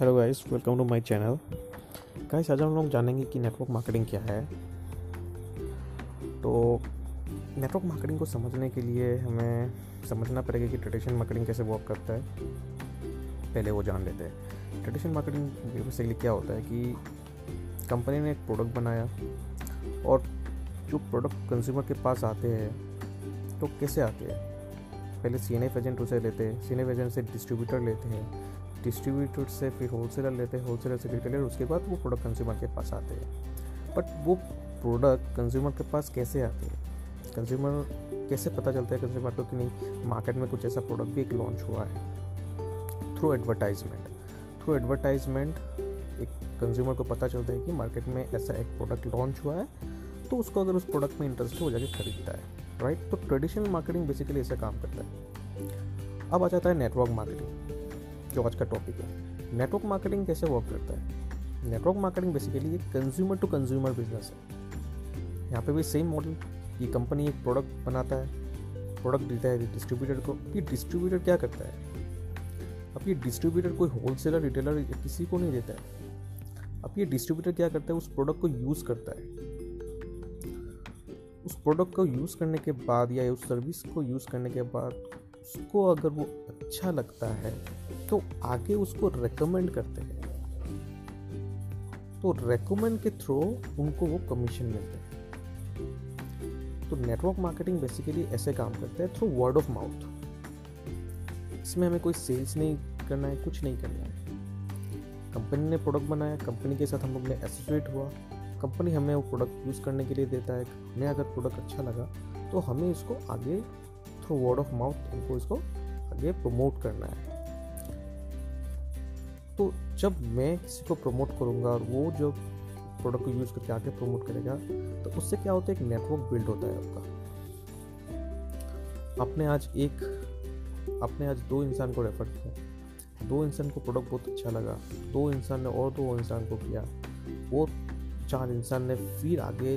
Hello guys welcome to my channel guys आज हम लोग जानेंगे कि नेटवर्क मार्केटिंग क्या है। तो नेटवर्क मार्केटिंग को समझने के लिए हमें समझना पड़ेगा कि ट्रेडिशनल मार्केटिंग कैसे वर्क करता है। पहले वो जान लेते हैं। ट्रेडिशनल मार्केटिंग बेसिकली क्या होता है कि कंपनी ने एक प्रोडक्ट बनाया और जो प्रोडक्ट कंज्यूमर के पास आते हैं तो कैसे आते हैं? पहले सी एन एफ़ एजेंट उसे लेते हैं सी एन एफ़ एजेंट से डिस्ट्रीब्यूटर लेते हैं। डिस्ट्रीब्यूटर से, फिर होलसेलर लेते हैं होलसेलर से रिटेलर उसके बाद वो प्रोडक्ट कंज्यूमर के पास आते हैं। बट वो प्रोडक्ट कंज्यूमर के पास कैसे आते हैं? कंज्यूमर कैसे पता चलता है कंज्यूमर को कि नहीं मार्केट में कुछ ऐसा प्रोडक्ट भी एक लॉन्च हुआ है? थ्रू एडवर्टाइजमेंट थ्रू एडवर्टाइजमेंट एक कंज्यूमर को पता चलता है कि मार्केट में ऐसा एक प्रोडक्ट लॉन्च हुआ है तो उसको अगर उस प्रोडक्ट में इंटरेस्ट हो जाके खरीदता है राइट तो ट्रेडिशनल मार्केटिंग बेसिकली ऐसा काम करता है। अब आ जाता है नेटवर्क मार्केटिंग जो आज का टॉपिक है। नेटवर्क मार्केटिंग कैसे वर्क करता है? नेटवर्क मार्केटिंग बेसिकली एक कंज्यूमर टू कंज्यूमर बिज़नेस है। यहाँ पे भी सेम मॉडल ये कंपनी एक प्रोडक्ट बनाता है प्रोडक्ट देता है डिस्ट्रीब्यूटर को। ये डिस्ट्रीब्यूटर क्या करता है? अब ये डिस्ट्रीब्यूटर कोई होलसेलर रिटेलर किसी को नहीं देता है। अब ये डिस्ट्रीब्यूटर क्या करता है? उस प्रोडक्ट को यूज़ करता है। उस प्रोडक्ट को यूज़ करने के बाद या उस सर्विस को यूज़ करने के बाद उसको अगर वो अच्छा लगता है तो आगे उसको रेकमेंड करते हैं। तो रेकमेंड के थ्रू उनको वो कमीशन मिलते हैं। तो नेटवर्क मार्केटिंग बेसिकली ऐसे काम करते हैं थ्रू वर्ड ऑफ़ माउथ इसमें हमें कोई सेल्स नहीं करना है, कुछ नहीं करना है। कंपनी ने प्रोडक्ट बनाया कंपनी के साथ हम लोग ने एसोसिएट हुआ। कंपनी हमें वो प्रोडक्ट यूज़ करने के लिए देता है। हमें अगर प्रोडक्ट अच्छा लगा तो हमें इसको आगे थ्रू वर्ड ऑफ़ माउथ उनको इसको आगे प्रमोट करना है। तो जब मैं किसी को प्रमोट करूँगा और वो जो प्रोडक्ट को यूज़ करके आगे प्रमोट करेगा तो उससे क्या होता है, एक नेटवर्क बिल्ड होता है आपका। आपने आज एक, आपने आज दो इंसान को रेफर किया। दो इंसान को प्रोडक्ट बहुत अच्छा लगा। दो इंसान ने और दो इंसान को किया। वो चार इंसान ने फिर आगे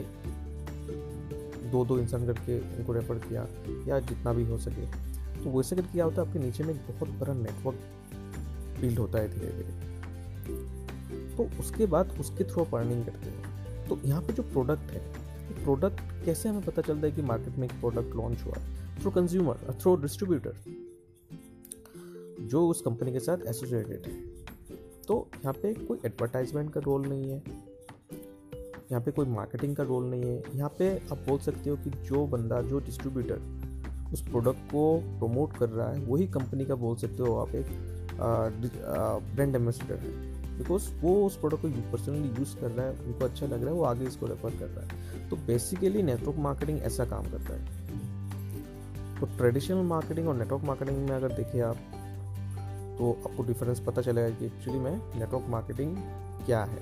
दो दो इंसान करके उनको रेफर किया, या जितना भी हो सके। तो वैसे करके क्या होता है, आपके नीचे में एक बहुत बड़ा नेटवर्क बिल्ड होता है धीरे धीरे तो उसके बाद उसके थ्रू आप अर्निंग करते हैं। तो यहाँ पे जो प्रोडक्ट है प्रोडक्ट कैसे हमें पता चलता है कि मार्केट में एक प्रोडक्ट लॉन्च हुआ? है थ्रू कंज्यूमर थ्रू डिस्ट्रीब्यूटर जो उस कंपनी के साथ एसोसिएटेड है। तो यहाँ पे कोई एडवर्टाइजमेंट का रोल नहीं है। यहाँ पे कोई मार्केटिंग का रोल नहीं है। यहाँ पे आप बोल सकते हो कि जो बंदा, जो डिस्ट्रीब्यूटर उस प्रोडक्ट को प्रमोट कर रहा है, वही कंपनी का बोल सकते हो आप एक ब्रांड एम्बेसडर है। बिकॉज़ वो उस प्रोडक्ट को पर्सनली यूज़ कर रहा है उनको अच्छा लग रहा है वो आगे इसको रेफर कर रहा है। तो बेसिकली नेटवर्क मार्केटिंग ऐसा काम करता है। तो ट्रेडिशनल मार्केटिंग और नेटवर्क मार्केटिंग में अगर देखिए आप तो आपको डिफरेंस पता चलेगा कि एक्चुअली में नेटवर्क मार्केटिंग क्या है।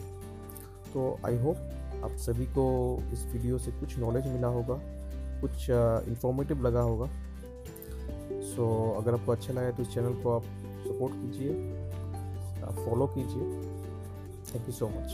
तो आई होप आप सभी को इस वीडियो से कुछ नॉलेज मिला होगा कुछ इंफॉर्मेटिव लगा होगा। सो so, अगर आपको अच्छा लगा तो इस चैनल को आप सपोर्ट कीजिए। फॉलो कीजिए। Thank you so much